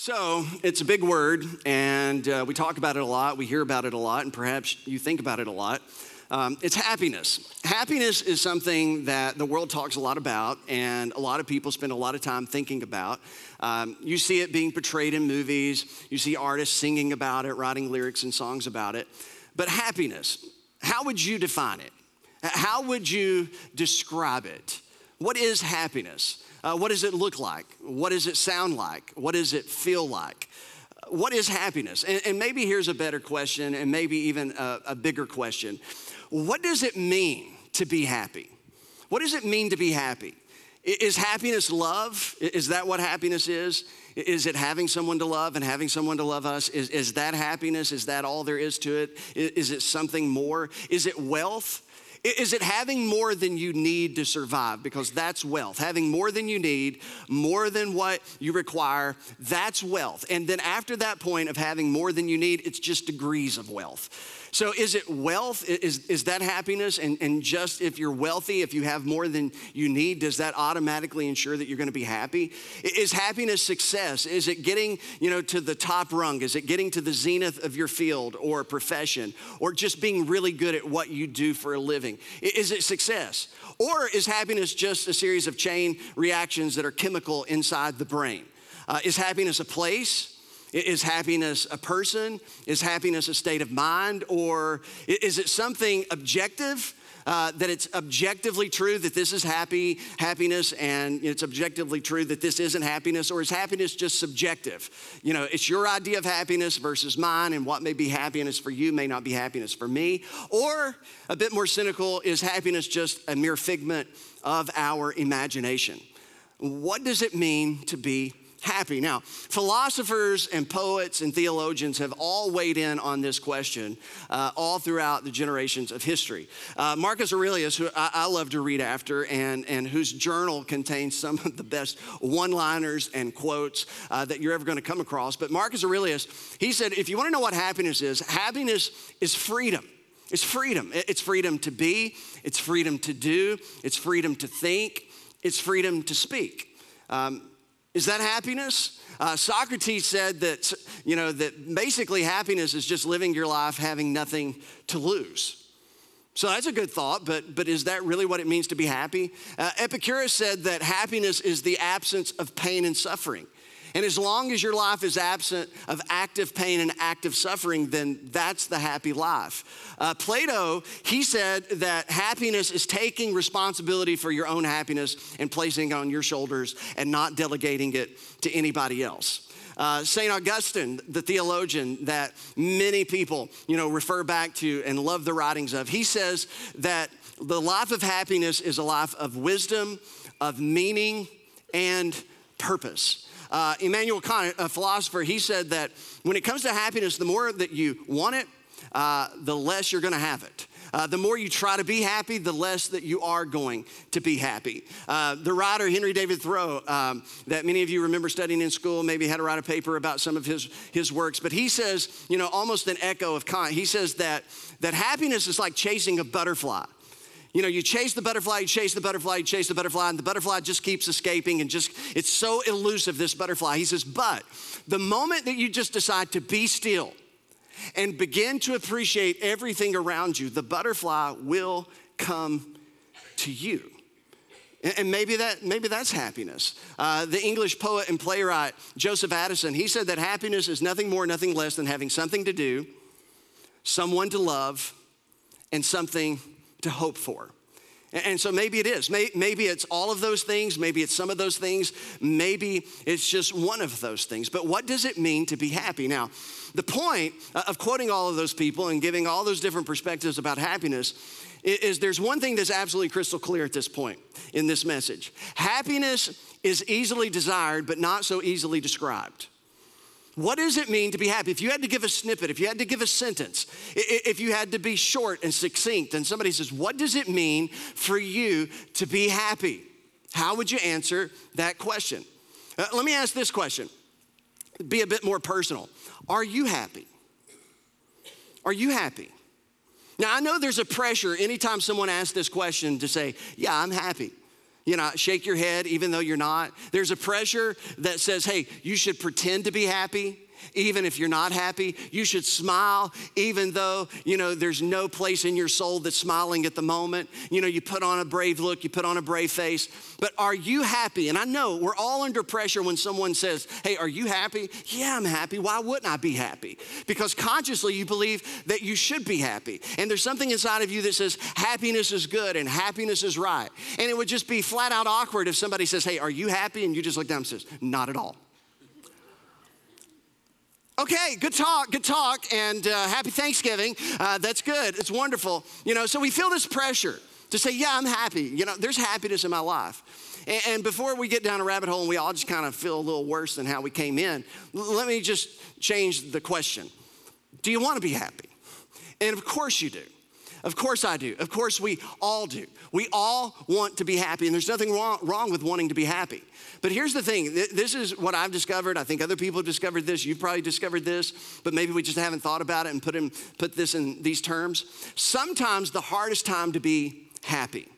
So, it's a big word, and uh, we talk about it a lot, we hear about it a lot, and perhaps you think about it a lot. Um, it's happiness. Happiness is something that the world talks a lot about, and a lot of people spend a lot of time thinking about. Um, you see it being portrayed in movies, you see artists singing about it, writing lyrics and songs about it. But happiness, how would you define it? How would you describe it? What is happiness? Uh, what does it look like? What does it sound like? What does it feel like? What is happiness? And, and maybe here's a better question, and maybe even a, a bigger question. What does it mean to be happy? What does it mean to be happy? Is happiness love? Is that what happiness is? Is it having someone to love and having someone to love us? Is, is that happiness? Is that all there is to it? Is it something more? Is it wealth? Is it having more than you need to survive? Because that's wealth. Having more than you need, more than what you require, that's wealth. And then after that point of having more than you need, it's just degrees of wealth. So is it wealth? Is, is that happiness? And, and just if you're wealthy, if you have more than you need, does that automatically ensure that you're going to be happy? Is happiness success? Is it getting, you know, to the top rung? Is it getting to the zenith of your field or profession? Or just being really good at what you do for a living? Is it success? Or is happiness just a series of chain reactions that are chemical inside the brain? Uh, is happiness a place? Is happiness a person? Is happiness a state of mind? Or is it something objective? Uh, that it's objectively true that this is happy happiness and it's objectively true that this isn't happiness or is happiness just subjective you know it's your idea of happiness versus mine and what may be happiness for you may not be happiness for me or a bit more cynical is happiness just a mere figment of our imagination what does it mean to be happy. Now, philosophers and poets and theologians have all weighed in on this question uh, all throughout the generations of history. Uh, Marcus Aurelius, who I, I, love to read after, and, and whose journal contains some of the best one liners and quotes uh, that you're ever going to come across. But Marcus Aurelius, he said, if you want to know what happiness is, happiness is freedom. It's freedom. It's freedom to be, it's freedom to do, it's freedom to think, it's freedom to speak. Um, is that happiness? Uh, Socrates said that, you know, that basically happiness is just living your life having nothing to lose. So that's a good thought, but, but is that really what it means to be happy? Uh, Epicurus said that happiness is the absence of pain and suffering. And as long as your life is absent of active pain and active suffering, then that's the happy life. Uh, Plato, he said that happiness is taking responsibility for your own happiness and placing it on your shoulders and not delegating it to anybody else. Uh, St. Augustine, the theologian that many people, you know, refer back to and love the writings of, he says that the life of happiness is a life of wisdom, of meaning, and purpose. Uh, Immanuel Kant, a philosopher, he said that when it comes to happiness, the more that you want it, uh, the less you're going to have it. Uh, the more you try to be happy, the less that you are going to be happy. Uh, the writer Henry David Thoreau, um, that many of you remember studying in school, maybe had to write a paper about some of his, his works, but he says, you know, almost an echo of Kant. He says that, that happiness is like chasing a butterfly. You know, you chase the butterfly, you chase the butterfly, you chase the butterfly, and the butterfly just keeps escaping and just, it's so elusive, this butterfly. He says, but the moment that you just decide to be still and begin to appreciate everything around you, the butterfly will come to you. And maybe, that, maybe that's happiness. Uh, the English poet and playwright Joseph Addison, he said that happiness is nothing more, nothing less than having something to do, someone to love, and something to hope for. And so maybe it is. Maybe it's all of those things. Maybe it's some of those things. Maybe it's just one of those things. But what does it mean to be happy? Now, the point uh, of quoting all of those people and giving all those different perspectives about happiness is there's one thing that's absolutely crystal clear at this point in this message happiness is easily desired, but not so easily described. What does it mean to be happy? If you had to give a snippet, if you had to give a sentence, if you had to be short and succinct, and somebody says, What does it mean for you to be happy? How would you answer that question? Uh, let me ask this question, be a bit more personal. Are you happy? Are you happy? Now, I know there's a pressure anytime someone asks this question to say, Yeah, I'm happy. You know, shake your head even though you're not. There's a pressure that says, hey, you should pretend to be happy even if you're not happy. You should smile, even though, you know, there's no place in your soul that's smiling at the moment. You know, you put on a brave look, you put on a brave face. But are you happy? And I know we're all under pressure when someone says, Hey, are you happy? Yeah, I'm happy. Why wouldn't I be happy? Because consciously you believe that you should be happy. And there's something inside of you that says happiness is good and happiness is right. And it would just be flat out awkward if somebody says, Hey, are you happy? And you just look down and says, Not at all. Okay, good talk, good talk, and uh, happy Thanksgiving. Uh, that's good, it's wonderful. You know, so we feel this pressure to say, yeah, I'm happy. You know, there's happiness in my life. And, and before we get down a rabbit hole and we all just kind of feel a little worse than how we came in, let me just change the question Do you want to be happy? And of course you do. Of course I do. Of course we all do. We all want to be happy, and there's nothing wrong, wrong with wanting to be happy. But here's the thing this is what I've discovered. I think other people have discovered this. You've probably discovered this, but maybe we just haven't thought about it and put, in, put this in these terms. Sometimes the hardest time to be happy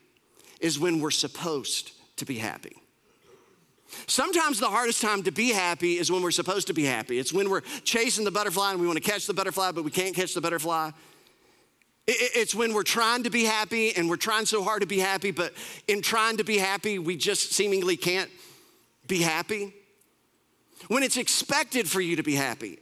is when we're supposed to be happy. Sometimes the hardest time to be happy is when we're supposed to be happy. It's when we're chasing the butterfly and we want to catch the butterfly, but we can't catch the butterfly. It's when we're trying to be happy and we're trying so hard to be happy, but in trying to be happy, we just seemingly can't be happy. When it's expected for you to be happy,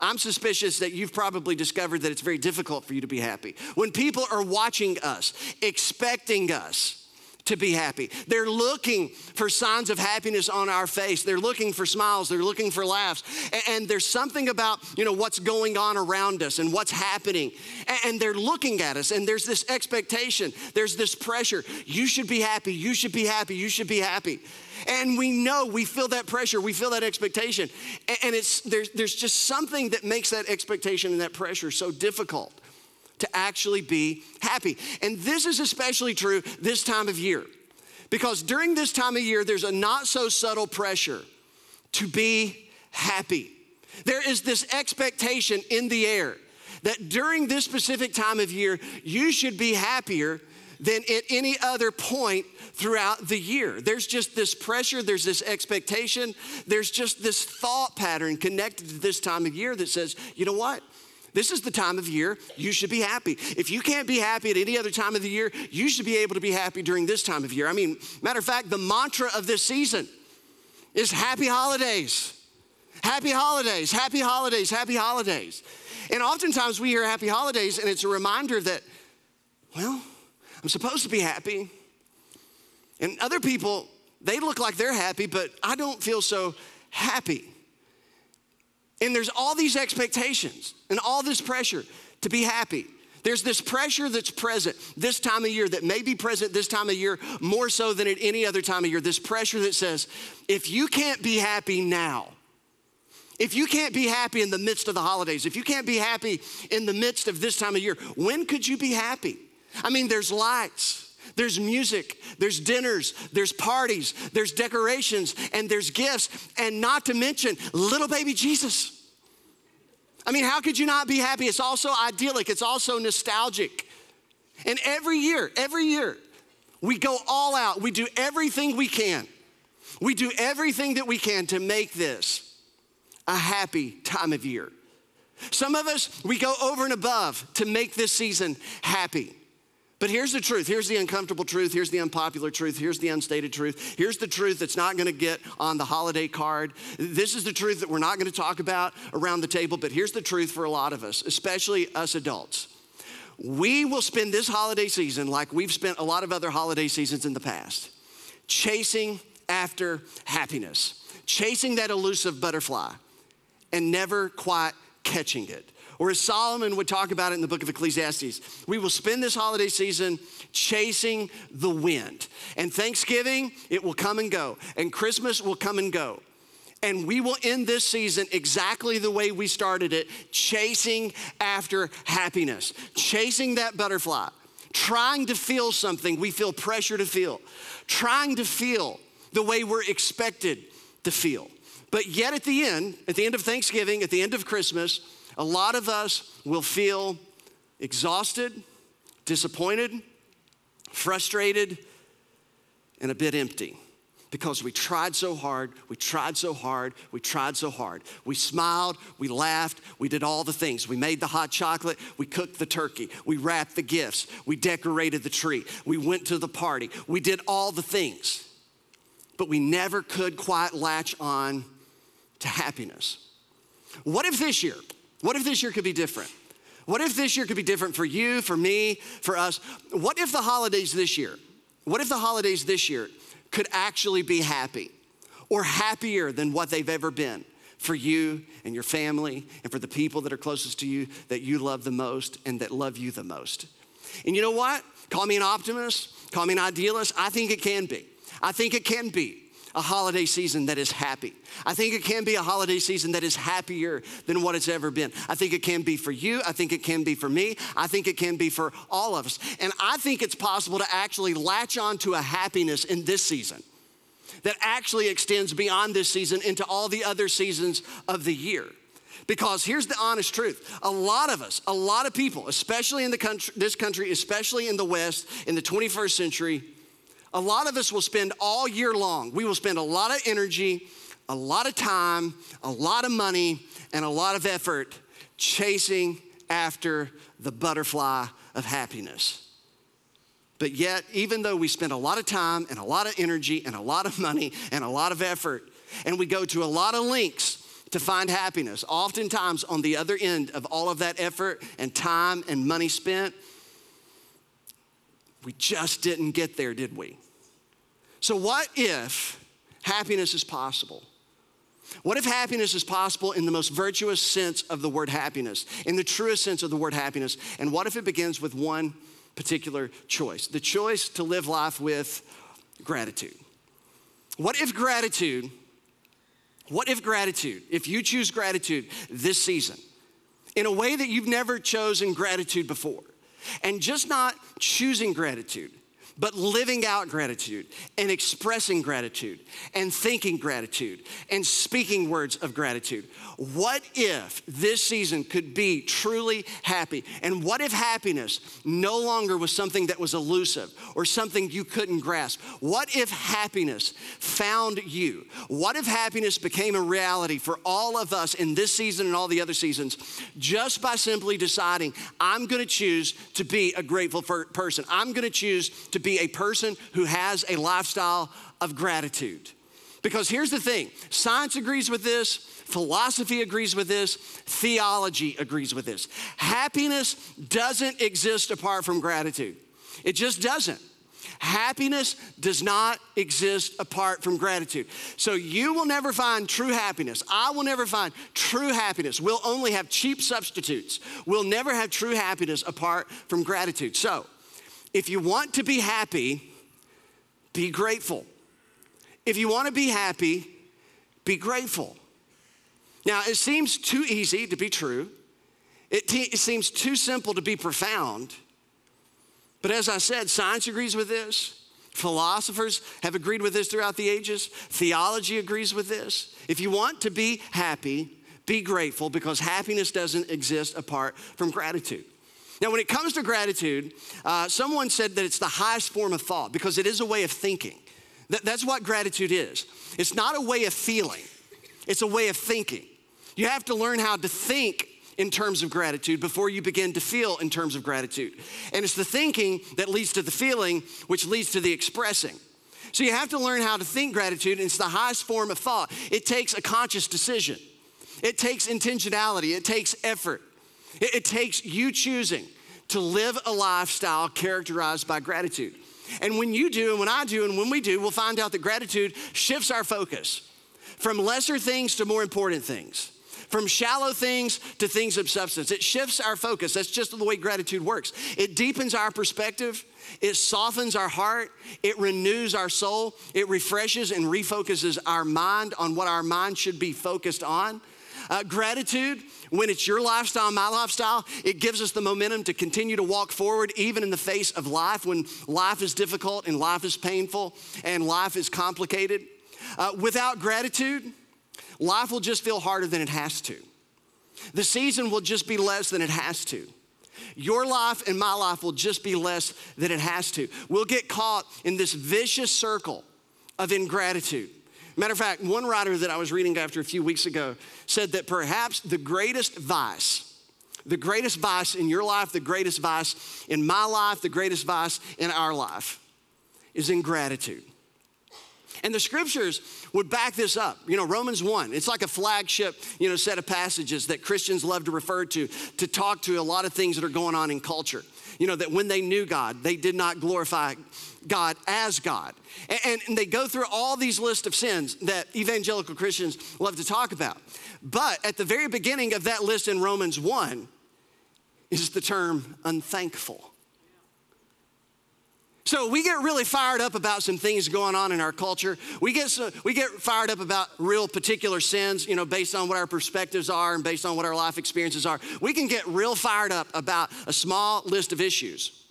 I'm suspicious that you've probably discovered that it's very difficult for you to be happy. When people are watching us, expecting us, to be happy. They're looking for signs of happiness on our face. They're looking for smiles. They're looking for laughs. And, there's something about, you know, what's going on around us and what's happening. And, they're looking at us and there's this expectation. There's this pressure. You should be happy. You should be happy. You should be happy. And we know, we feel that pressure, we feel that expectation. And it's there's, there's just something that makes that expectation and that pressure so difficult to actually be happy. And this is especially true this time of year. Because during this time of year, there's a not so subtle pressure to be happy. There is this expectation in the air that during this specific time of year, you should be happier than at any other point throughout the year. There's just this pressure, there's this expectation, there's just this thought pattern connected to this time of year that says, you know what? This is the time of year you should be happy. If you can't be happy at any other time of the year, you should be able to be happy during this time of year. I mean, matter of fact, the mantra of this season is happy holidays. Happy holidays, happy holidays, happy holidays. And oftentimes we hear happy holidays, and it's a reminder that, well, I'm supposed to be happy. And other people, they look like they're happy, but I don't feel so happy. And there's all these expectations and all this pressure to be happy. There's this pressure that's present this time of year that may be present this time of year more so than at any other time of year. This pressure that says, if you can't be happy now, if you can't be happy in the midst of the holidays, if you can't be happy in the midst of this time of year, when could you be happy? I mean, there's lights, there's music, there's dinners, there's parties, there's decorations, and there's gifts, and not to mention little baby Jesus. I mean, how could you not be happy? It's also idyllic, it's also nostalgic. And every year, every year, we go all out. We do everything we can. We do everything that we can to make this a happy time of year. Some of us, we go over and above to make this season happy. But here's the truth. Here's the uncomfortable truth. Here's the unpopular truth. Here's the unstated truth. Here's the truth that's not going to get on the holiday card. This is the truth that we're not going to talk about around the table. But here's the truth for a lot of us, especially us adults. We will spend this holiday season like we've spent a lot of other holiday seasons in the past, chasing after happiness, chasing that elusive butterfly, and never quite catching it. Or as Solomon would talk about it in the book of Ecclesiastes, we will spend this holiday season chasing the wind. And Thanksgiving, it will come and go. And Christmas will come and go. And we will end this season exactly the way we started it, chasing after happiness, chasing that butterfly, trying to feel something we feel pressure to feel, trying to feel the way we're expected to feel. But yet at the end, at the end of Thanksgiving, at the end of Christmas, a lot of us will feel exhausted, disappointed, frustrated, and a bit empty because we tried so hard, we tried so hard, we tried so hard. We smiled, we laughed, we did all the things. We made the hot chocolate, we cooked the turkey, we wrapped the gifts, we decorated the tree, we went to the party, we did all the things. But we never could quite latch on to happiness. What if this year, what if this year could be different? What if this year could be different for you, for me, for us? What if the holidays this year, what if the holidays this year could actually be happy or happier than what they've ever been for you and your family and for the people that are closest to you that you love the most and that love you the most. And you know what? Call me an optimist, call me an idealist. I think it can be. I think it can be a holiday season that is happy. I think it can be a holiday season that is happier than what it's ever been. I think it can be for you. I think it can be for me. I think it can be for all of us. And I think it's possible to actually latch on to a happiness in this season that actually extends beyond this season into all the other seasons of the year. Because here's the honest truth a lot of us, a lot of people, especially in the country, this country, especially in the West, in the 21st century, a lot of us will spend all year long, we will spend a lot of energy, a lot of time, a lot of money, and a lot of effort chasing after the butterfly of happiness. But yet, even though we spend a lot of time and a lot of energy and a lot of money and a lot of effort, and we go to a lot of lengths to find happiness, oftentimes on the other end of all of that effort and time and money spent, we just didn't get there, did we? So, what if happiness is possible? What if happiness is possible in the most virtuous sense of the word happiness, in the truest sense of the word happiness? And what if it begins with one particular choice the choice to live life with gratitude? What if gratitude, what if gratitude, if you choose gratitude this season in a way that you've never chosen gratitude before, and just not choosing gratitude, but living out gratitude and expressing gratitude and thinking gratitude and speaking words of gratitude. What if this season could be truly happy? And what if happiness no longer was something that was elusive or something you couldn't grasp? What if happiness found you? What if happiness became a reality for all of us in this season and all the other seasons just by simply deciding, I'm gonna choose to be a grateful person? I'm gonna choose to be a person who has a lifestyle of gratitude. Because here's the thing science agrees with this, philosophy agrees with this, theology agrees with this. Happiness doesn't exist apart from gratitude, it just doesn't. Happiness does not exist apart from gratitude. So you will never find true happiness. I will never find true happiness. We'll only have cheap substitutes. We'll never have true happiness apart from gratitude. So if you want to be happy, be grateful. If you want to be happy, be grateful. Now, it seems too easy to be true. It, te- it, seems too simple to be profound. But as I said, science agrees with this. Philosophers have agreed with this throughout the ages. Theology agrees with this. If you want to be happy, be grateful because happiness doesn't exist apart from gratitude. Now, when it comes to gratitude, uh, someone said that it's the highest form of thought because it is a way of thinking. That, that's what gratitude is. It's not a way of feeling, it's a way of thinking. You have to learn how to think in terms of gratitude before you begin to feel in terms of gratitude. And it's the thinking that leads to the feeling, which leads to the expressing. So you have to learn how to think gratitude, and it's the highest form of thought. It takes a conscious decision, it takes intentionality, it takes effort. It, it takes you choosing to live a lifestyle characterized by gratitude. And when you do, and when I do, and when we do, we'll find out that gratitude shifts our focus from lesser things to more important things, from shallow things to things of substance. It shifts our focus. That's just the way gratitude works. It deepens our perspective, it softens our heart, it renews our soul, it refreshes and refocuses our mind on what our mind should be focused on. Uh, gratitude, when it's your lifestyle, my lifestyle, it gives us the momentum to continue to walk forward, even in the face of life, when life is difficult and life is painful and life is complicated. Uh, without gratitude, life will just feel harder than it has to. The season will just be less than it has to. Your life and my life will just be less than it has to. We'll get caught in this vicious circle of ingratitude. Matter of fact, one writer that I was reading after a few weeks ago said that perhaps the greatest vice, the greatest vice in your life, the greatest vice in my life, the greatest vice in our life is ingratitude. And the scriptures would back this up. You know, Romans 1, it's like a flagship, you know, set of passages that Christians love to refer to to talk to a lot of things that are going on in culture. You know, that when they knew God, they did not glorify God as God. And, and they go through all these lists of sins that evangelical Christians love to talk about. But at the very beginning of that list in Romans 1 is the term unthankful. So we get really fired up about some things going on in our culture. We get, so, we get fired up about real particular sins, you know, based on what our perspectives are and based on what our life experiences are. We can get real fired up about a small list of issues.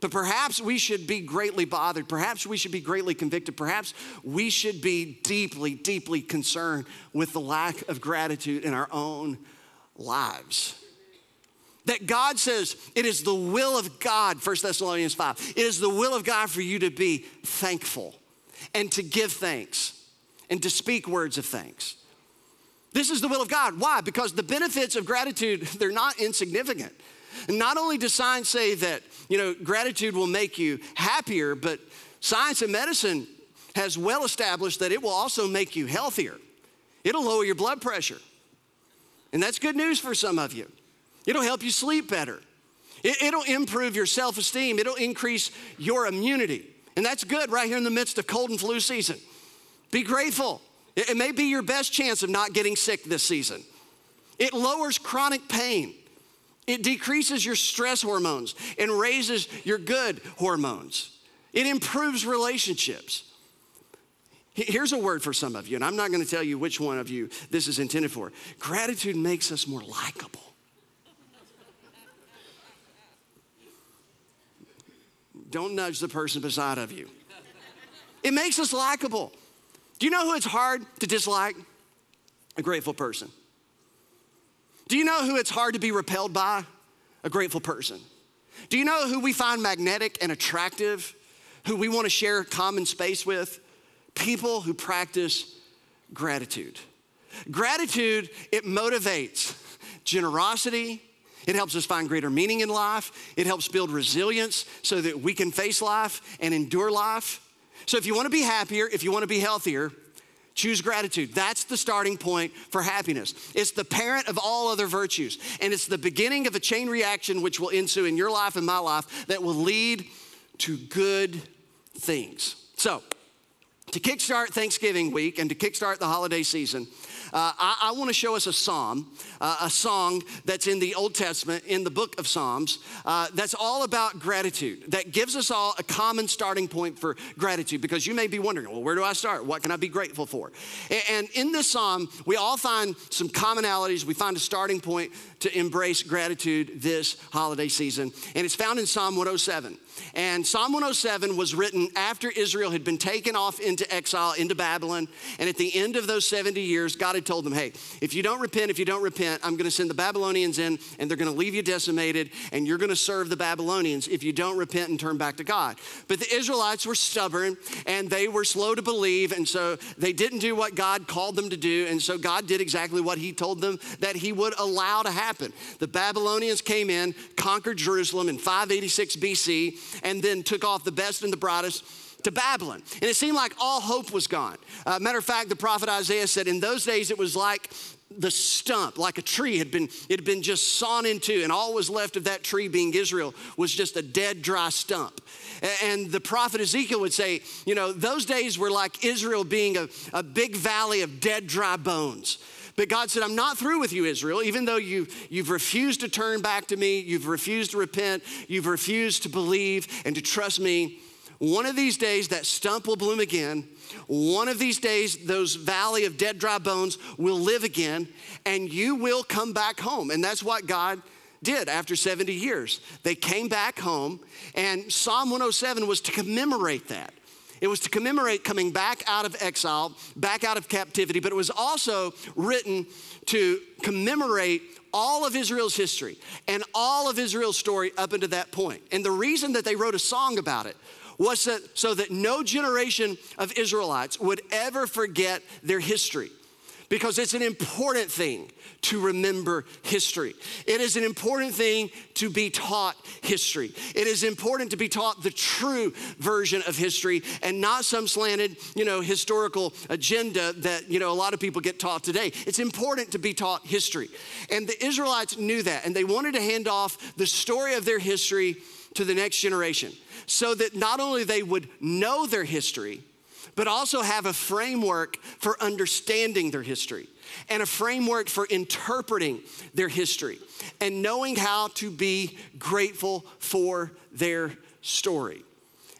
But perhaps we should be greatly bothered. Perhaps we should be greatly convicted. Perhaps we should be deeply, deeply concerned with the lack of gratitude in our own lives that God says it is the will of God, 1 Thessalonians 5. It is the will of God for you to be thankful and to give thanks and to speak words of thanks. This is the will of God. Why? Because the benefits of gratitude, they're not insignificant. Not only does science say that, you know, gratitude will make you happier, but science and medicine has well established that it will also make you healthier. It'll lower your blood pressure. And that's good news for some of you. It'll help you sleep better. It, will improve your self esteem. It'll increase your immunity. And that's good right here in the midst of cold and flu season. Be grateful. It may be your best chance of not getting sick this season. It lowers chronic pain. It decreases your stress hormones and raises your good hormones. It improves relationships. Here's a word for some of you, and I'm not going to tell you which one of you this is intended for. Gratitude makes us more likable. Don't nudge the person beside of you. It makes us likable. Do you know who it's hard to dislike? A grateful person. Do you know who it's hard to be repelled by? A grateful person. Do you know who we find magnetic and attractive? Who we want to share common space with? People who practice gratitude. Gratitude, it motivates generosity, it helps us find greater meaning in life. It helps build resilience so that we can face life and endure life. So, if you want to be happier, if you want to be healthier, choose gratitude. That's the starting point for happiness. It's the parent of all other virtues, and it's the beginning of a chain reaction which will ensue in your life and my life that will lead to good things. So, to kickstart Thanksgiving week and to kickstart the holiday season, uh, I, I want to show us a psalm, uh, a song that's in the Old Testament, in the book of Psalms, uh, that's all about gratitude, that gives us all a common starting point for gratitude. Because you may be wondering, well, where do I start? What can I be grateful for? And, and in this psalm, we all find some commonalities. We find a starting point to embrace gratitude this holiday season. And it's found in Psalm 107. And Psalm 107 was written after Israel had been taken off into exile into Babylon. And at the end of those 70 years, God had told them, hey, if you don't repent, if you don't repent, I'm going to send the Babylonians in and they're going to leave you decimated and you're going to serve the Babylonians if you don't repent and turn back to God. But the Israelites were stubborn and they were slow to believe. And so they didn't do what God called them to do. And so God did exactly what He told them that He would allow to happen. The Babylonians came in, conquered Jerusalem in 586 BC and then took off the best and the brightest to Babylon. And it seemed like all hope was gone. Uh, matter of fact, the prophet Isaiah said in those days it was like the stump, like a tree had been, it had been just sawn into, and all was left of that tree being Israel was just a dead, dry stump. And the prophet Ezekiel would say, you know, those days were like Israel being a, a big valley of dead, dry bones. But God said, I'm not through with you, Israel, even though you, you've refused to turn back to me, you've refused to repent, you've refused to believe and to trust me. One of these days, that stump will bloom again. One of these days, those valley of dead, dry bones will live again, and you will come back home. And that's what God did after 70 years. They came back home, and Psalm 107 was to commemorate that. It was to commemorate coming back out of exile, back out of captivity, but it was also written to commemorate all of Israel's history and all of Israel's story up into that point. And the reason that they wrote a song about it was that, so that no generation of Israelites would ever forget their history because it's an important thing to remember history. It is an important thing to be taught history. It is important to be taught the true version of history and not some slanted, you know, historical agenda that, you know, a lot of people get taught today. It's important to be taught history. And the Israelites knew that and they wanted to hand off the story of their history to the next generation so that not only they would know their history, but also have a framework for understanding their history and a framework for interpreting their history and knowing how to be grateful for their story.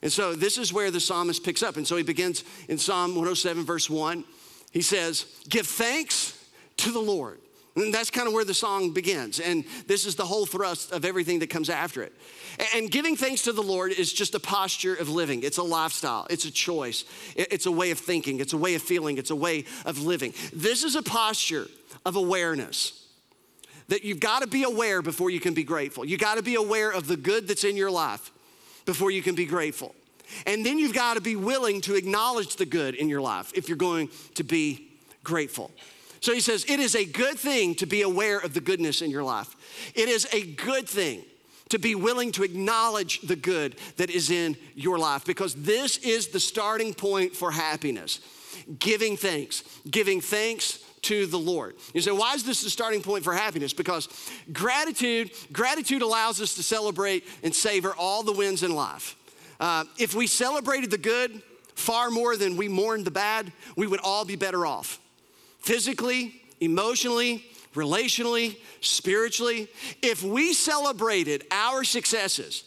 And so this is where the psalmist picks up. And so he begins in Psalm 107, verse 1. He says, Give thanks to the Lord. And that's kind of where the song begins. And this is the whole thrust of everything that comes after it. And giving thanks to the Lord is just a posture of living. It's a lifestyle, it's a choice, it's a way of thinking, it's a way of feeling, it's a way of living. This is a posture of awareness that you've got to be aware before you can be grateful. You've got to be aware of the good that's in your life before you can be grateful. And then you've got to be willing to acknowledge the good in your life if you're going to be grateful. So he says, It is a good thing to be aware of the goodness in your life. It is a good thing to be willing to acknowledge the good that is in your life because this is the starting point for happiness. Giving thanks, giving thanks to the Lord. You say, why is this the starting point for happiness? Because gratitude, gratitude allows us to celebrate and savor all the wins in life. Uh, if we celebrated the good far more than we mourned the bad, we would all be better off physically, emotionally, relationally, spiritually. If we celebrated our successes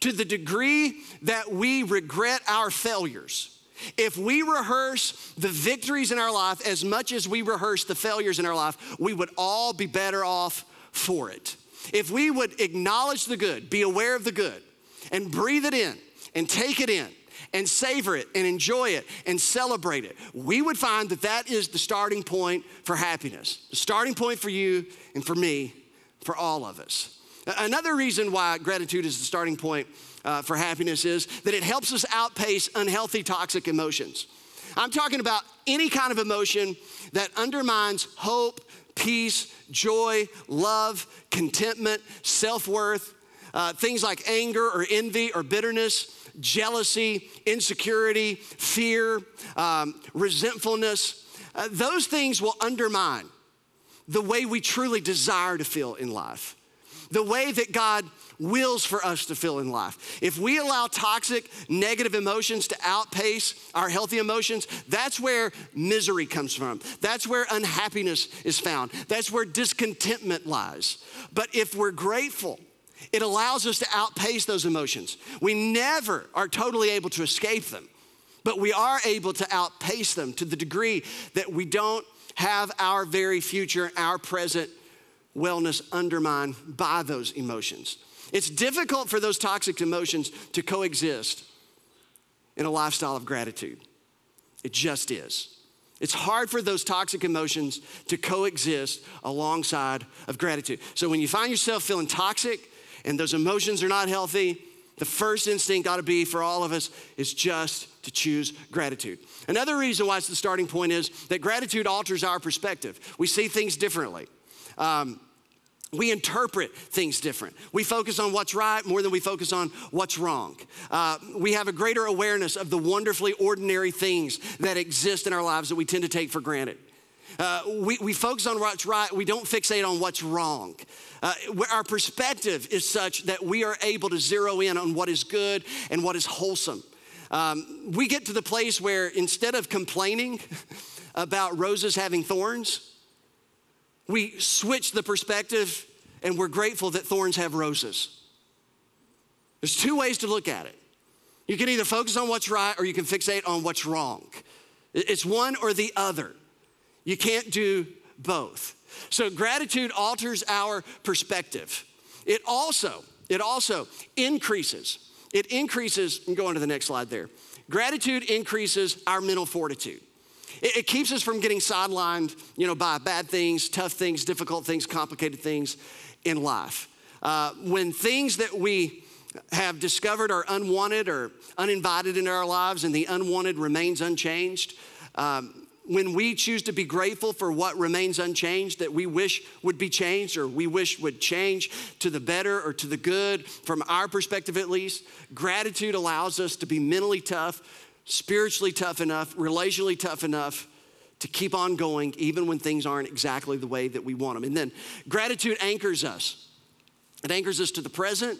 to the degree that we regret our failures, if we rehearse the victories in our life as much as we rehearse the failures in our life, we would all be better off for it. If we would acknowledge the good, be aware of the good, and breathe it in and take it in and savor it and enjoy it and celebrate it, we would find that that is the starting point for happiness. The starting point for you and for me, for all of us. Another reason why gratitude is the starting point uh, for happiness is that it helps us outpace unhealthy, toxic emotions. I'm talking about any kind of emotion that undermines hope, peace, joy, love, contentment, self worth, uh, things like anger or envy or bitterness jealousy, insecurity, fear, um, resentfulness, uh, those things will undermine the way we truly desire to feel in life, the way that God wills for us to feel in life. If we allow toxic, negative emotions to outpace our healthy emotions, that's where misery comes from. That's where unhappiness is found. That's where discontentment lies. But if we're grateful, it allows us to outpace those emotions. We never are totally able to escape them, but we are able to outpace them to the degree that we don't have our very future, our present wellness undermined by those emotions. It's difficult for those toxic emotions to coexist in a lifestyle of gratitude. It just is. It's hard for those toxic emotions to coexist alongside of gratitude. So when you find yourself feeling toxic, and those emotions are not healthy, the first instinct ought to be for all of us is just to choose gratitude. Another reason why it's the starting point is that gratitude alters our perspective. We see things differently. Um, we interpret things different. We focus on what's right more than we focus on what's wrong. Uh, we have a greater awareness of the wonderfully ordinary things that exist in our lives that we tend to take for granted. Uh, we, we focus on what's right, we don't fixate on what's wrong. Uh, our perspective is such that we are able to zero in on what is good and what is wholesome. Um, we get to the place where instead of complaining about roses having thorns, we switch the perspective and we're grateful that thorns have roses. There's two ways to look at it. You can either focus on what's right or you can fixate on what's wrong. It's one or the other. You can't do both. So gratitude alters our perspective. It also, it also increases. It increases, and go on to the next slide there. Gratitude increases our mental fortitude. It, it keeps us from getting sidelined, you know, by bad things, tough things, difficult things, complicated things in life. Uh, when things that we have discovered are unwanted or uninvited in our lives and the unwanted remains unchanged, um, when we choose to be grateful for what remains unchanged that we wish would be changed or we wish would change to the better or to the good, from our perspective at least, gratitude allows us to be mentally tough, spiritually tough enough, relationally tough enough to keep on going even when things aren't exactly the way that we want them. And then gratitude anchors us. It anchors us to the present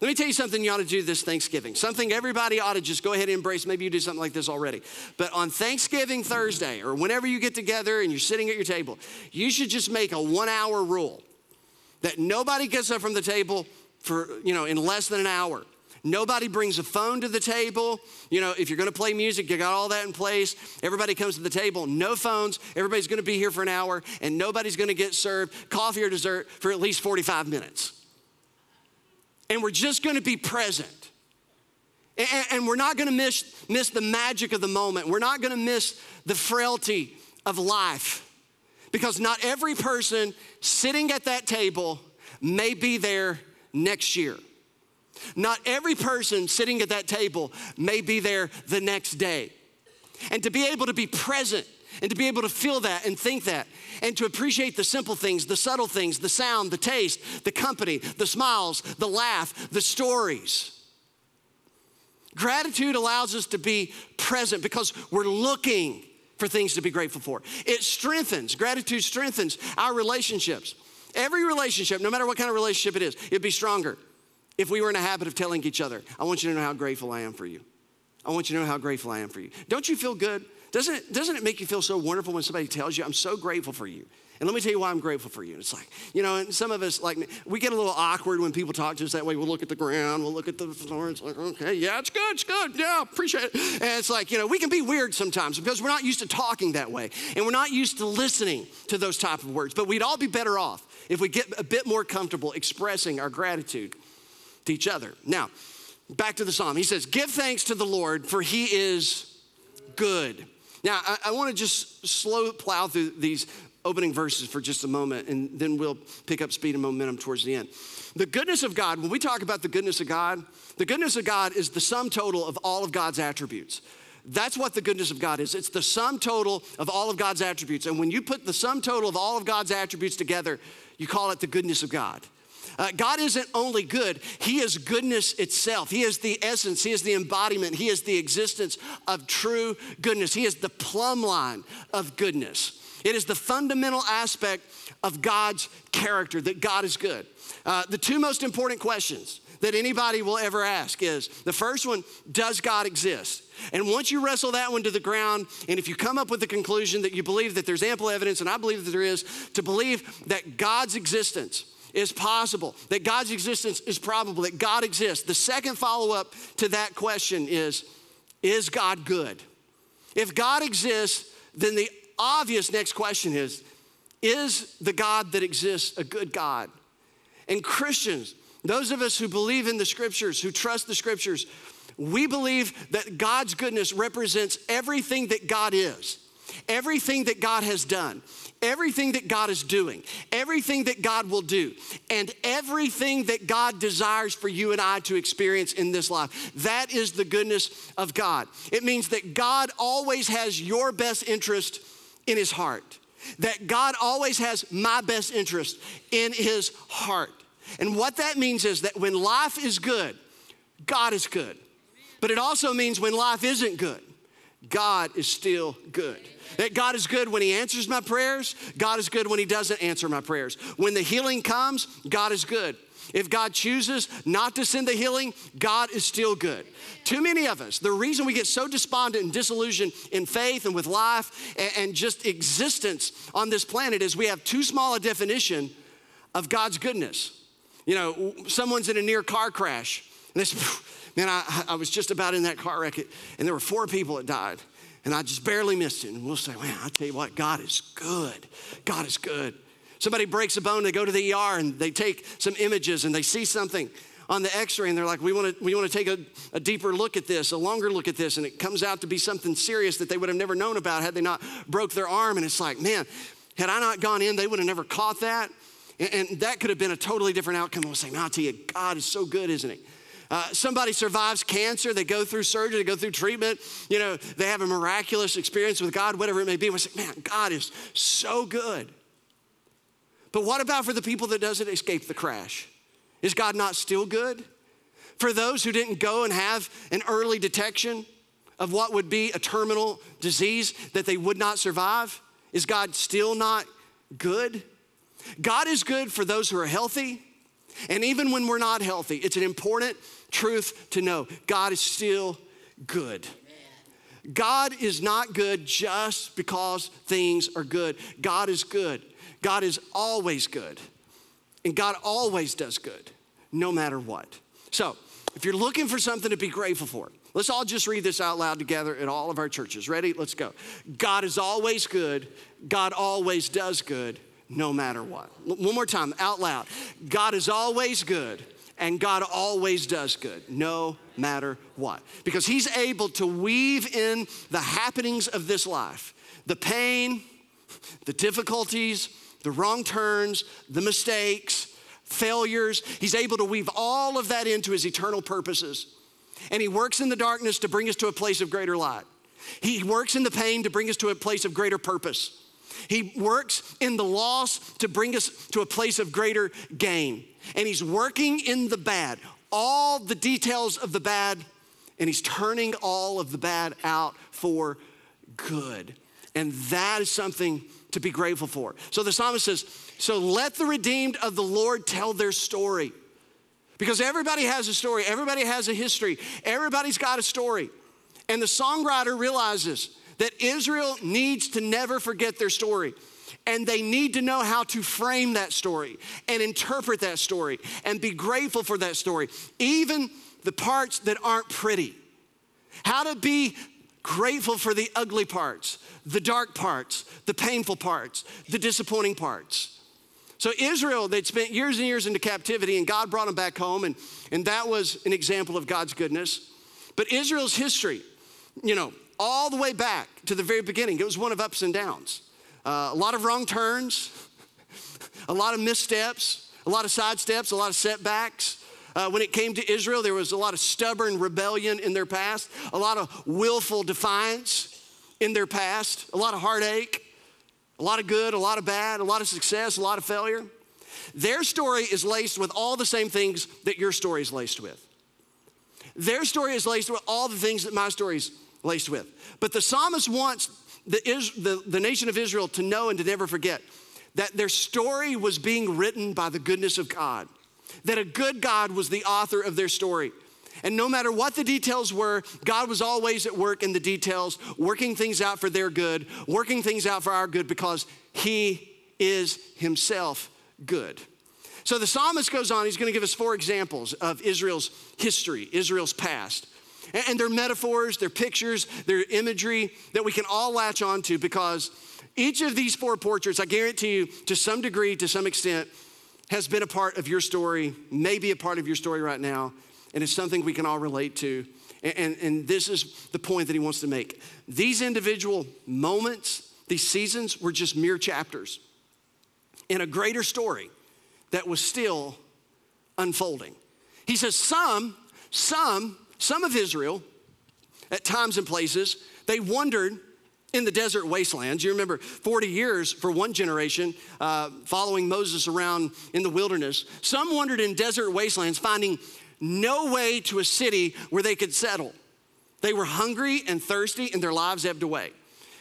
let me tell you something you ought to do this Thanksgiving. Something everybody ought to just go ahead and embrace. Maybe you do something like this already. But on Thanksgiving Thursday, or whenever you get together and you're sitting at your table, you should just make a one hour rule that nobody gets up from the table for, you know, in less than an hour. Nobody brings a phone to the table. You know, if you're gonna play music, you got all that in place. Everybody comes to the table, no phones. Everybody's gonna be here for an hour, and nobody's gonna get served coffee or dessert for at least 45 minutes and we're just gonna be present. And, and we're not gonna miss, miss the magic of the moment. We're not gonna miss the frailty of life. Because not every person sitting at that table may be there next year. Not every person sitting at that table may be there the next day. And to be able to be present and to be able to feel that and think that and to appreciate the simple things, the subtle things, the sound, the taste, the company, the smiles, the laugh, the stories. Gratitude allows us to be present because we're looking for things to be grateful for. It strengthens, gratitude strengthens our relationships. Every relationship, no matter what kind of relationship it is, it'd be stronger if we were in a habit of telling each other, I want you to know how grateful I am for you. I want you to know how grateful I am for you. Don't you feel good doesn't it, doesn't it make you feel so wonderful when somebody tells you, I'm so grateful for you? And let me tell you why I'm grateful for you. It's like, you know, and some of us, like, we get a little awkward when people talk to us that way. We'll look at the ground, we'll look at the floor. It's like, okay, yeah, it's good, it's good, yeah, appreciate it. And it's like, you know, we can be weird sometimes because we're not used to talking that way. And we're not used to listening to those type of words. But we'd all be better off if we get a bit more comfortable expressing our gratitude to each other. Now, back to the psalm. He says, Give thanks to the Lord, for he is good. Now, I, I want to just slow plow through these opening verses for just a moment, and then we'll pick up speed and momentum towards the end. The goodness of God, when we talk about the goodness of God, the goodness of God is the sum total of all of God's attributes. That's what the goodness of God is. It's the sum total of all of God's attributes. And when you put the sum total of all of God's attributes together, you call it the goodness of God. Uh, God isn't only good, He is goodness itself. He is the essence, He is the embodiment, He is the existence of true goodness. He is the plumb line of goodness. It is the fundamental aspect of God's character that God is good. Uh, the two most important questions that anybody will ever ask is the first one, does God exist? And once you wrestle that one to the ground, and if you come up with the conclusion that you believe that there's ample evidence, and I believe that there is, to believe that God's existence is possible, that God's existence is probable, that God exists. The second follow up to that question is Is God good? If God exists, then the obvious next question is Is the God that exists a good God? And Christians, those of us who believe in the scriptures, who trust the scriptures, we believe that God's goodness represents everything that God is, everything that God has done, everything that God is doing, everything that God will do, and everything that God desires for you and I to experience in this life. That is the goodness of God. It means that God always has your best interest in his heart, that God always has my best interest in his heart. And what that means is that when life is good, God is good. But it also means when life isn't good, God is still good. That God is good when He answers my prayers, God is good when He doesn't answer my prayers. When the healing comes, God is good. If God chooses not to send the healing, God is still good. Too many of us, the reason we get so despondent and disillusioned in faith and with life and, just existence on this planet is we have too small a definition of God's goodness. You know, someone's in a near car crash, and they say, Man, I, I was just about in that car wreck, and there were four people that died and I just barely missed it. And we'll say, man, I tell you what, God is good. God is good. Somebody breaks a bone, they go to the ER and they take some images and they see something on the x ray and they're like, we want to we want to take a, a deeper look at this, a longer look at this. And it comes out to be something serious that they would have never known about had they not broke their arm. And it's like, man, had I not gone in, they would have never caught that. And, and that could have been a totally different outcome. I was saying, I'll tell you, God is so good, isn't he? Uh, somebody survives cancer, they go through surgery, they go through treatment, you know, they have a miraculous experience with God, whatever it may be. We say, man, God is so good. But what about for the people that doesn't escape the crash? Is God not still good? For those who didn't go and have an early detection of what would be a terminal disease that they would not survive, is God still not good? God is good for those who are healthy. And even when we're not healthy, it's an important truth to know God is still good. God is not good just because things are good. God is good. God is always good. And God always does good, no matter what. So, if you're looking for something to be grateful for, let's all just read this out loud together at all of our churches. Ready? Let's go. God is always good. God always does good, no matter what. One more time, out loud. God is always good, and God always does good, no matter what. Because He's able to weave in the happenings of this life the pain, the difficulties, the wrong turns, the mistakes, failures. He's able to weave all of that into his eternal purposes. And he works in the darkness to bring us to a place of greater light. He works in the pain to bring us to a place of greater purpose. He works in the loss to bring us to a place of greater gain. And he's working in the bad, all the details of the bad, and he's turning all of the bad out for good. And that is something to be grateful for. So the psalmist says, So let the redeemed of the Lord tell their story. Because everybody has a story, everybody has a history, everybody's got a story. And the songwriter realizes that Israel needs to never forget their story. And they need to know how to frame that story and interpret that story and be grateful for that story, even the parts that aren't pretty. How to be grateful for the ugly parts, the dark parts, the painful parts, the disappointing parts. So, Israel, they'd spent years and years into captivity, and God brought them back home, and, and that was an example of God's goodness. But Israel's history, you know, all the way back to the very beginning, it was one of ups and downs. Uh, a lot of wrong turns, a lot of missteps, a lot of sidesteps, a lot of setbacks. Uh, when it came to Israel, there was a lot of stubborn rebellion in their past, a lot of willful defiance in their past, a lot of heartache, a lot of good, a lot of bad, a lot of success, a lot of failure. Their story is laced with all the same things that your story is laced with. Their story is laced with all the things that my story is laced with. But the psalmist wants the, the, the nation of Israel to know and to never forget that their story was being written by the goodness of God that a good God was the author of their story. And no matter what the details were, God was always at work in the details, working things out for their good, working things out for our good because He is Himself good. So the psalmist goes on, he's to give us four examples of Israel's history, Israel's past. And they're metaphors, they're pictures, they're imagery that we can all latch onto because each of these four portraits, I guarantee you, to some degree, to some extent, has been a part of your story, maybe a part of your story right now, and it's something we can all relate to. And, and, and, this is the point that he wants to make. These individual moments, these seasons, were just mere chapters in a greater story that was still unfolding. He says, Some, some, some of Israel, at times and places, they wandered in the desert wastelands. You remember 40 years for one generation uh, following Moses around in the wilderness. Some wandered in desert wastelands, finding no way to a city where they could settle. They were hungry and thirsty, and their lives ebbed away.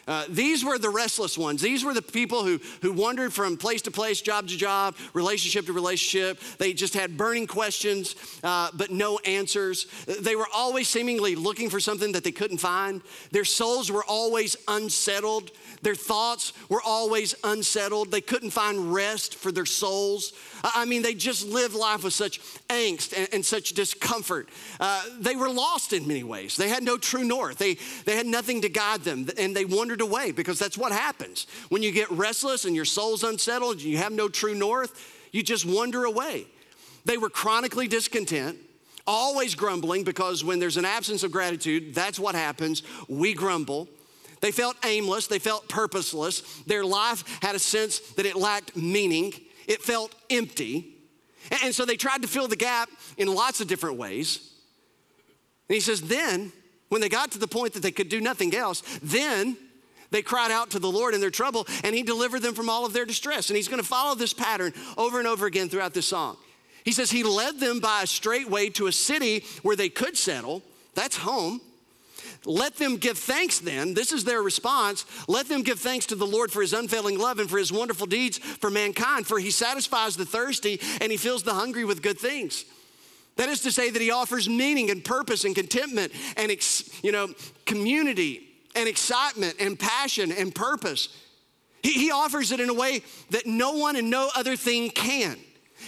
Uh, these were the restless ones. These were the people who, who wandered from place to place, job to job, relationship to relationship. They just had burning questions, uh, but no answers. They were always seemingly looking for something that they couldn't find. Their souls were always unsettled. Their thoughts were always unsettled. They couldn't find rest for their souls. I mean, they just lived life with such angst and, and such discomfort. Uh, they were lost in many ways. They had no true north. They, they had nothing to guide them, and they wandered away because that's what happens. When you get restless and your soul's unsettled and you have no true north, you just wander away. They were chronically discontent, always grumbling, because when there's an absence of gratitude, that's what happens. We grumble. They felt aimless, they felt purposeless. Their life had a sense that it lacked meaning, it felt empty. And so they tried to fill the gap in lots of different ways. And he says, then, when they got to the point that they could do nothing else, then they cried out to the Lord in their trouble, and He delivered them from all of their distress. And He's going to follow this pattern over and over again throughout this song. He says, He led them by a straight way to a city where they could settle. That's home. Let them give thanks then. This is their response. Let them give thanks to the Lord for his unfailing love and for his wonderful deeds for mankind, for he satisfies the thirsty and he fills the hungry with good things. That is to say that he offers meaning and purpose and contentment and you know community and excitement and passion and purpose. He, he offers it in a way that no one and no other thing can.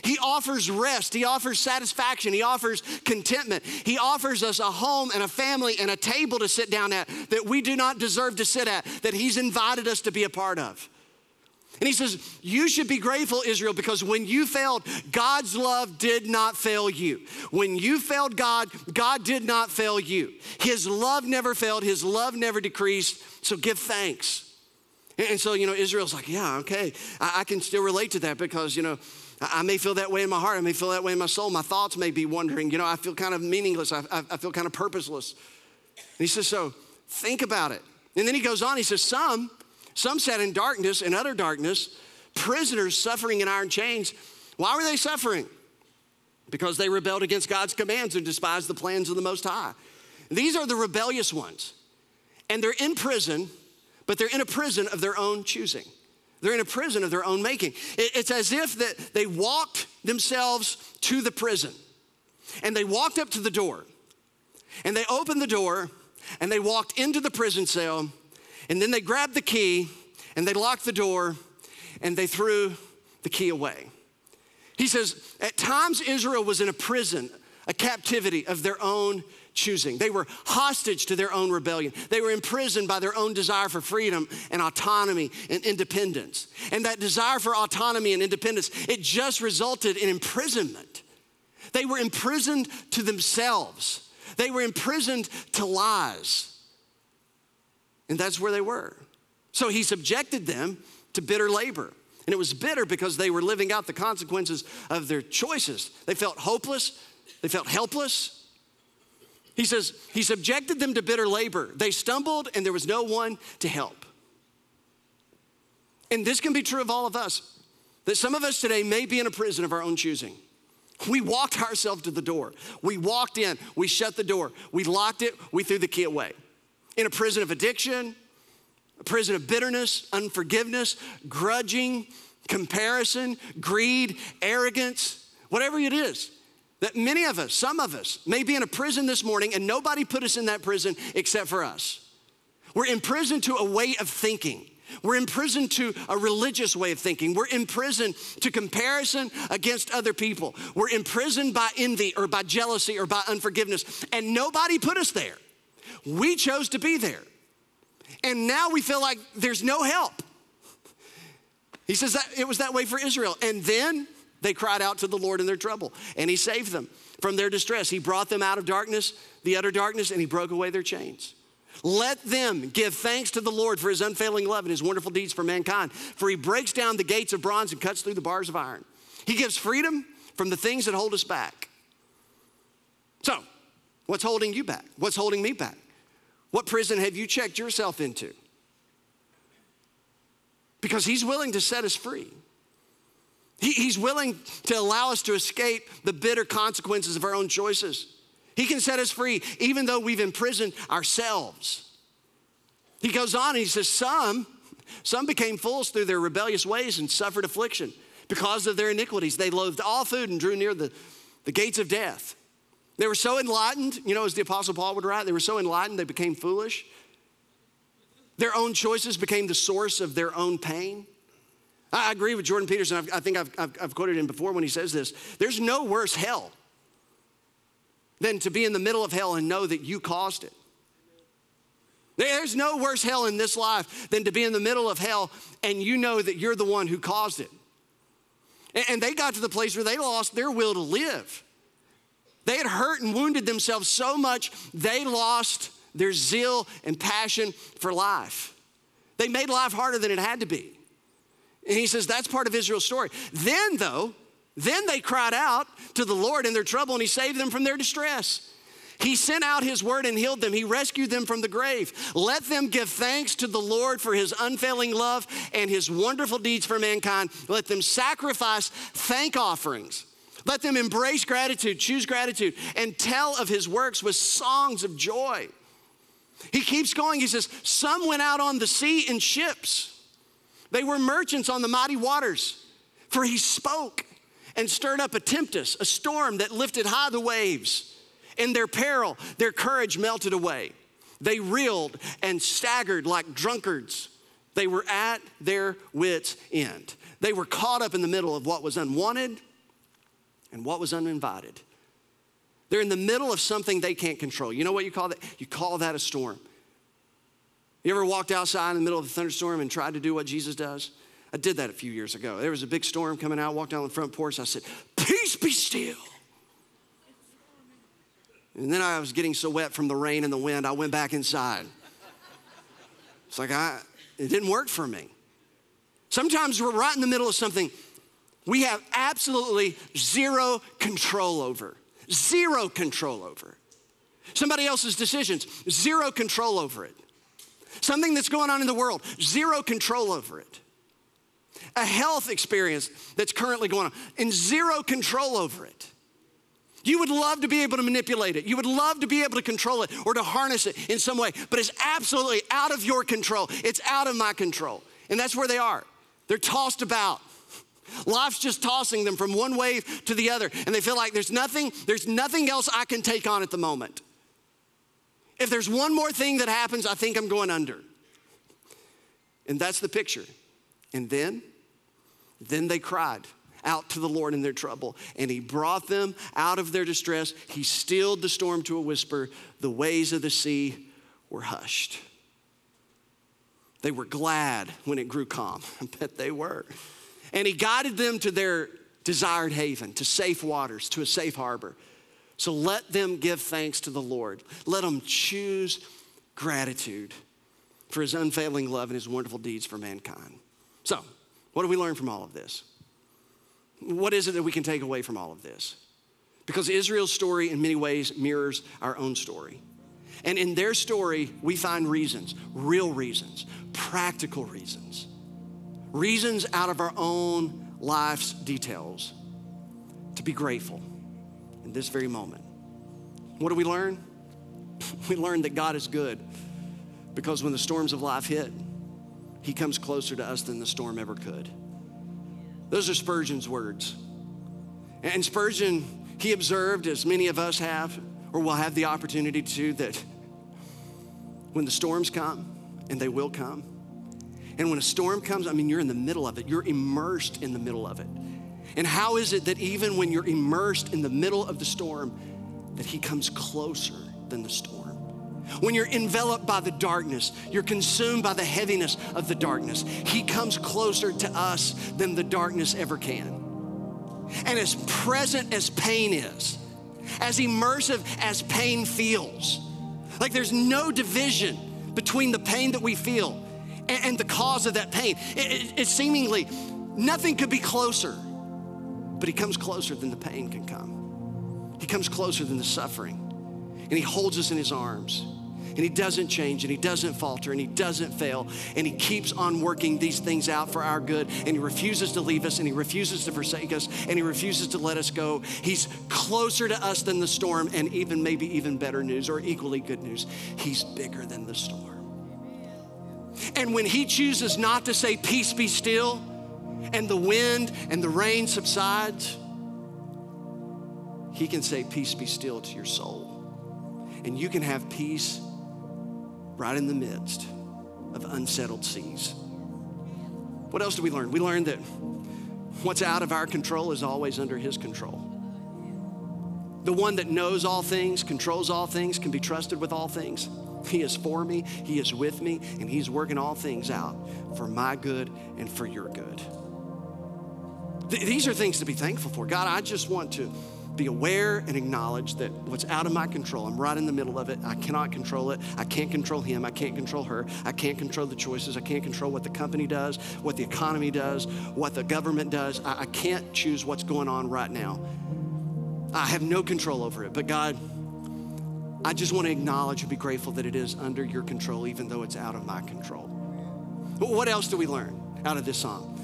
He offers rest. He offers satisfaction. He offers contentment. He offers us a home and a family and a table to sit down at that we do not deserve to sit at, that He's invited us to be a part of. And He says, You should be grateful, Israel, because when you failed, God's love did not fail you. When you failed God, God did not fail you. His love never failed, His love never decreased. So give thanks. And so, you know, Israel's like, Yeah, okay, I, can still relate to that because, you know, I may feel that way in my heart. I may feel that way in my soul. My thoughts may be wondering. You know, I feel kind of meaningless. I, I, I feel kind of purposeless. And he says, so think about it. And then he goes on. He says, some, some sat in darkness and utter darkness, prisoners suffering in iron chains. Why were they suffering? Because they rebelled against God's commands and despised the plans of the Most High. These are the rebellious ones. And they're in prison, but they're in a prison of their own choosing. They're in a prison of their own making. It's as if that they walked themselves to the prison and they walked up to the door and they opened the door and they walked into the prison cell and then they grabbed the key and they locked the door and they threw the key away. He says, at times Israel was in a prison, a captivity of their own choosing. They were hostage to their own rebellion. They were imprisoned by their own desire for freedom and autonomy and independence. And that desire for autonomy and independence, it just resulted in imprisonment. They were imprisoned to themselves. They were imprisoned to lies. And that's where they were. So he subjected them to bitter labor. And it was bitter because they were living out the consequences of their choices. They felt hopeless, they felt helpless, he says, He subjected them to bitter labor. They stumbled and there was no one to help. And this can be true of all of us that some of us today may be in a prison of our own choosing. We walked ourselves to the door. We walked in, we shut the door, we locked it, we threw the key away. In a prison of addiction, a prison of bitterness, unforgiveness, grudging, comparison, greed, arrogance, whatever it is. That many of us, some of us, may be in a prison this morning and nobody put us in that prison except for us. We're imprisoned to a way of thinking. We're imprisoned to a religious way of thinking. We're imprisoned to comparison against other people. We're imprisoned by envy or by jealousy or by unforgiveness. And nobody put us there. We chose to be there. And now we feel like there's no help. He says that it was that way for Israel. And then they cried out to the Lord in their trouble, and He saved them from their distress. He brought them out of darkness, the utter darkness, and He broke away their chains. Let them give thanks to the Lord for His unfailing love and His wonderful deeds for mankind, for He breaks down the gates of bronze and cuts through the bars of iron. He gives freedom from the things that hold us back. So, what's holding you back? What's holding me back? What prison have you checked yourself into? Because He's willing to set us free. He, he's willing to allow us to escape the bitter consequences of our own choices. He can set us free even though we've imprisoned ourselves. He goes on and he says, Some, some became fools through their rebellious ways and suffered affliction because of their iniquities. They loathed all food and drew near the, the gates of death. They were so enlightened, you know, as the Apostle Paul would write, they were so enlightened they became foolish. Their own choices became the source of their own pain. I agree with Jordan Peterson. I've, i think I've, I've, I've quoted him before when he says this. There's no worse hell than to be in the middle of hell and know that you caused it. There's no worse hell in this life than to be in the middle of hell and you know that you're the one who caused it. And they got to the place where they lost their will to live. They had hurt and wounded themselves so much, they lost their zeal and passion for life. They made life harder than it had to be. And he says that's part of Israel's story. Then, though, then they cried out to the Lord in their trouble and he saved them from their distress. He sent out his word and healed them. He rescued them from the grave. Let them give thanks to the Lord for his unfailing love and his wonderful deeds for mankind. Let them sacrifice thank offerings. Let them embrace gratitude, choose gratitude, and tell of his works with songs of joy. He keeps going. He says, Some went out on the sea in ships. They were merchants on the mighty waters, for he spoke and stirred up a tempest, a storm that lifted high the waves. In their peril, their courage melted away. They reeled and staggered like drunkards. They were at their wits' end. They were caught up in the middle of what was unwanted and what was uninvited. They're in the middle of something they can't control. You know what you call that? You call that a storm. You ever walked outside in the middle of a thunderstorm and tried to do what Jesus does? I did that a few years ago. There was a big storm coming out, walked down the front porch. I said, Peace be still. And then I was getting so wet from the rain and the wind, I went back inside. It's like I, it didn't work for me. Sometimes we're right in the middle of something we have absolutely zero control over. Zero control over. Somebody else's decisions, zero control over it. Something that's going on in the world, zero control over it. A health experience that's currently going on, and zero control over it. You would love to be able to manipulate it. You would love to be able to control it or to harness it in some way, but it's absolutely out of your control. It's out of my control. And that's where they are. They're tossed about. Life's just tossing them from one wave to the other, and they feel like there's nothing, there's nothing else I can take on at the moment. If there's one more thing that happens, I think I'm going under. And that's the picture. And then, then they cried out to the Lord in their trouble, and He brought them out of their distress. He stilled the storm to a whisper. The waves of the sea were hushed. They were glad when it grew calm. I bet they were. And he guided them to their desired haven, to safe waters, to a safe harbor. So let them give thanks to the Lord. Let them choose gratitude for his unfailing love and his wonderful deeds for mankind. So, what do we learn from all of this? What is it that we can take away from all of this? Because Israel's story, in many ways, mirrors our own story. And in their story, we find reasons, real reasons, practical reasons reasons out of our own life's details to be grateful in this very moment. What do we learn? We learn that God is good because when the storms of life hit, He comes closer to us than the storm ever could. Those are Spurgeon's words. And Spurgeon, he observed, as many of us have, or will have the opportunity to, that when the storms come, and they will come, and when a storm comes, I mean, you're in the middle of it, you're immersed in the middle of it. And how is it that even when you're immersed in the middle of the storm, that He comes closer than the storm? When you're enveloped by the darkness, you're consumed by the heaviness of the darkness, He comes closer to us than the darkness ever can. And as present as pain is, as immersive as pain feels, like there's no division between the pain that we feel and, and the cause of that pain. It, it, it seemingly nothing could be closer, but he comes closer than the pain can come. He comes closer than the suffering. And he holds us in his arms. And he doesn't change and he doesn't falter and he doesn't fail and he keeps on working these things out for our good and he refuses to leave us and he refuses to forsake us and he refuses to let us go. He's closer to us than the storm and even maybe even better news or equally good news. He's bigger than the storm. And when he chooses not to say, Peace be still, and the wind and the rain subsides, he can say, Peace be still to your soul. And you can have peace right in the midst of unsettled seas. What else do we learn? We learned that what's out of our control is always under his control. The one that knows all things, controls all things, can be trusted with all things. He is for me, He is with me, and He's working all things out for my good and for your good. Th- these are things to be thankful for. God, I just want to be aware and acknowledge that what's out of my control, I'm right in the middle of it. I cannot control it. I can't control him. I can't control her. I can't control the choices. I can't control what the company does, what the economy does, what the government does. I, I can't choose what's going on right now. I have no control over it. But God, I just want to acknowledge and be grateful that it is under your control, even though it's out of my control. What else do we learn out of this song?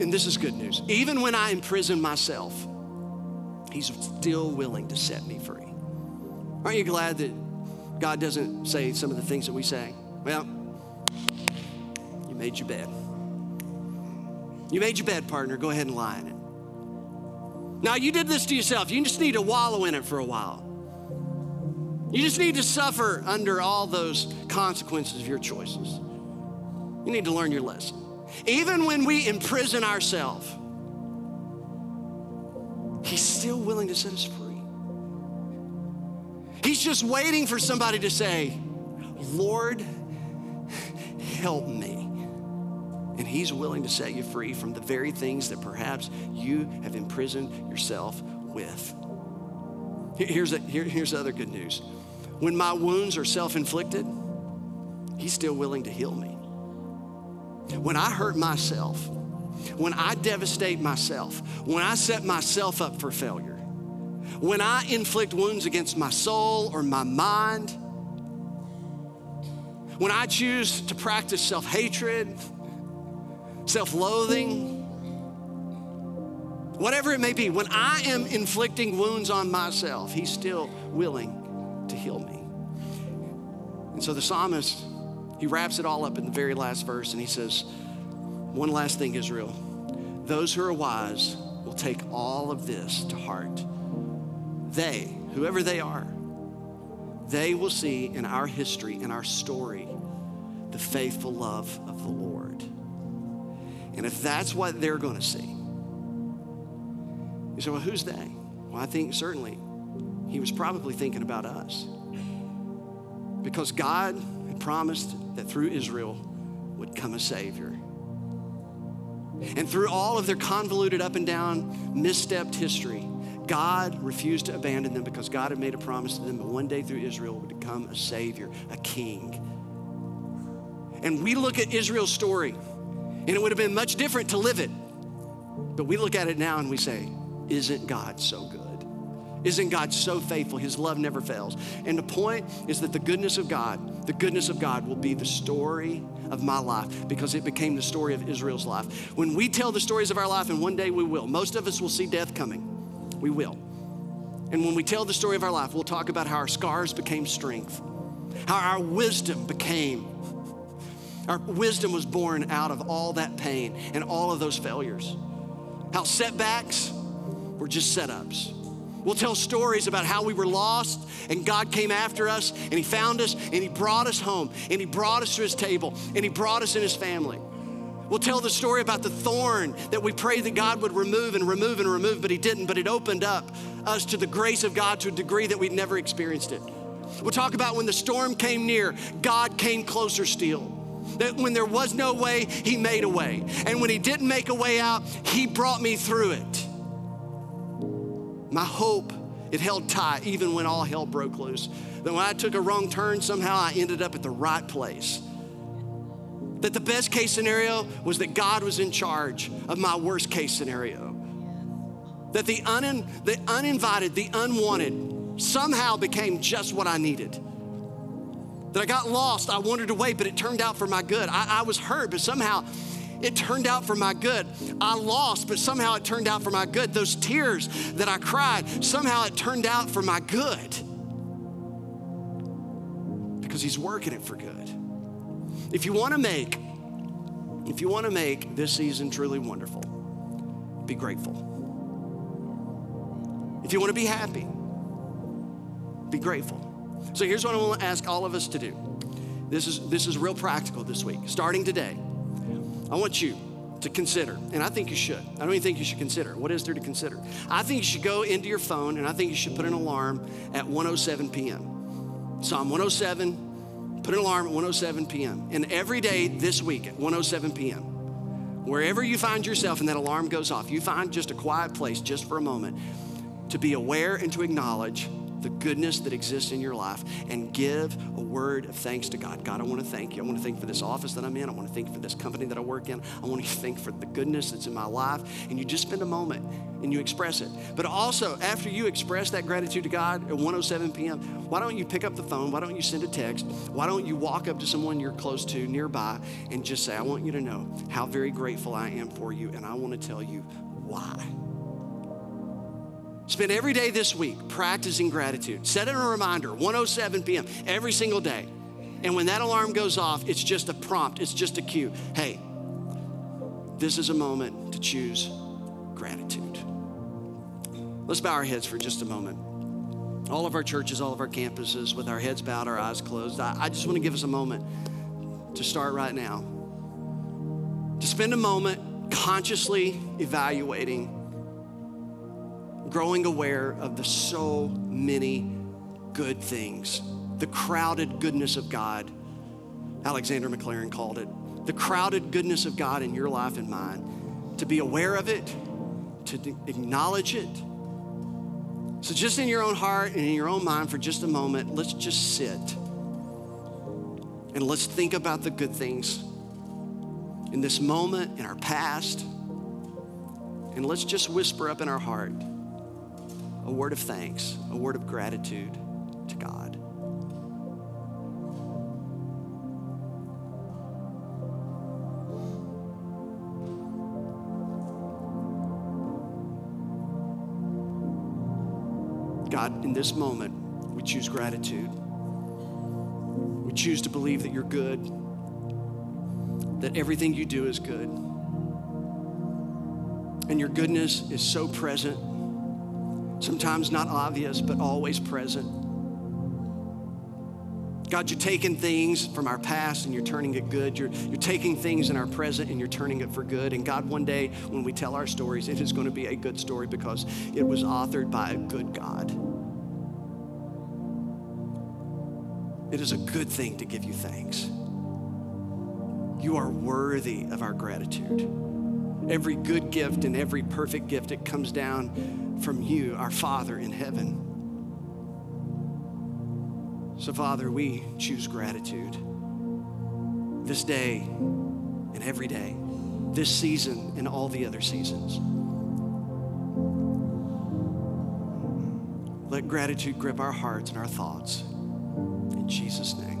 And this is good news. Even when I imprison myself, He's still willing to set me free. Aren't you glad that God doesn't say some of the things that we say? Well, you made your bed. You made your bed, partner. Go ahead and lie in it. Now, you did this to yourself. You just need to wallow in it for a while. You just need to suffer under all those consequences of your choices. You need to learn your lesson. Even when we imprison ourselves, He's still willing to set us free. He's just waiting for somebody to say, Lord, help me. And He's willing to set you free from the very things that perhaps you have imprisoned yourself with. Here's, a, here, here's the other good news. When my wounds are self inflicted, He's still willing to heal me. When I hurt myself, when I devastate myself, when I set myself up for failure, when I inflict wounds against my soul or my mind, when I choose to practice self hatred, self loathing, whatever it may be, when I am inflicting wounds on myself, He's still willing to heal me. And so the psalmist, he wraps it all up in the very last verse and he says, one last thing, Israel. Those who are wise will take all of this to heart. They, whoever they are, they will see in our history, in our story, the faithful love of the Lord. And if that's what they're going to see, you say, well, who's they? Well, I think certainly he was probably thinking about us. Because God promised that through Israel would come a Savior. And through all of their convoluted up and down, misstepped history, God refused to abandon them because God had made a promise to them that one day through Israel would come a Savior, a King. And we look at Israel's story, and it would have been much different to live it. But we look at it now and we say, Isn't God so good? Isn't God so faithful? His love never fails. And the point is that the goodness of God, the goodness of God will be the story of my life because it became the story of Israel's life. When we tell the stories of our life, and one day we will, most of us will see death coming. We will. And when we tell the story of our life, we'll talk about how our scars became strength, how our wisdom became. Our wisdom was born out of all that pain and all of those failures. How setbacks were just setups. We'll tell stories about how we were lost and God came after us and He found us and He brought us home and He brought us to His table and He brought us in His family. We'll tell the story about the thorn that we prayed that God would remove and remove and remove, but He didn't. But it opened up us to the grace of God to a degree that we'd never experienced it. We'll talk about when the storm came near, God came closer still. That when there was no way, He made a way. And when He didn't make a way out, He brought me through it. My hope, it held tight even when all hell broke loose. That when I took a wrong turn, somehow I ended up at the right place. That the best case scenario was that God was in charge of my worst case scenario. That the, un- the uninvited, the unwanted somehow became just what I needed. That I got lost, I wandered away, but it turned out for my good. I, I was hurt, but somehow it turned out for my good. I lost, but somehow it turned out for my good. Those tears that I cried, somehow it turned out for my good. Because He's working it for good. If you want to make, if you want to make this season truly wonderful, be grateful. If you want to be happy, be grateful. So here's what I want to ask all of us to do. This is this is real practical this week. Starting today, I want you to consider, and I think you should. I don't even think you should consider. What is there to consider? I think you should go into your phone and I think you should put an alarm at 107 p.m. Psalm 107, put an alarm at 107 p.m. And every day this week at 107 p.m., wherever you find yourself and that alarm goes off, you find just a quiet place just for a moment to be aware and to acknowledge the goodness that exists in your life and give a word of thanks to God. God, I want to thank you. I want to thank you for this office that I'm in. I want to thank you for this company that I work in. I want to thank for the goodness that's in my life. And you just spend a moment and you express it. But also, after you express that gratitude to God at 107 p.m., why don't you pick up the phone? Why don't you send a text? Why don't you walk up to someone you're close to nearby and just say, I want you to know how very grateful I am for you, and I want to tell you why. Spend every day this week practicing gratitude. Set it a reminder, 107 p.m. every single day. And when that alarm goes off, it's just a prompt, it's just a cue. Hey, this is a moment to choose gratitude. Let's bow our heads for just a moment. All of our churches, all of our campuses, with our heads bowed, our eyes closed, I, I just want to give us a moment to start right now. To spend a moment consciously evaluating growing aware of the so many good things, the crowded goodness of God. Alexander Maclaren called it the crowded goodness of God in your life and mine. To be aware of it, to acknowledge it. So, just in your own heart and in your own mind for just a moment, let's just sit and let's think about the good things in this moment, in our past, and let's just whisper up in our heart a word of thanks, a word of gratitude to God. God, in this moment, we choose gratitude. We choose to believe that you're good, that everything you do is good. And your goodness is so present sometimes not obvious, but always present. God, you're taking things from our past and you're turning it good. You're, you're taking things in our present and you're turning it for good. And God, one day when we tell our stories, it is going to be a good story because it was authored by a good God. It is a good thing to give you thanks. You are worthy of our gratitude. Every good gift and every perfect gift, it comes down from you, our Father in heaven. So, Father, we choose gratitude this day and every day, this season and all the other seasons. Let gratitude grip our hearts and our thoughts. In Jesus' name.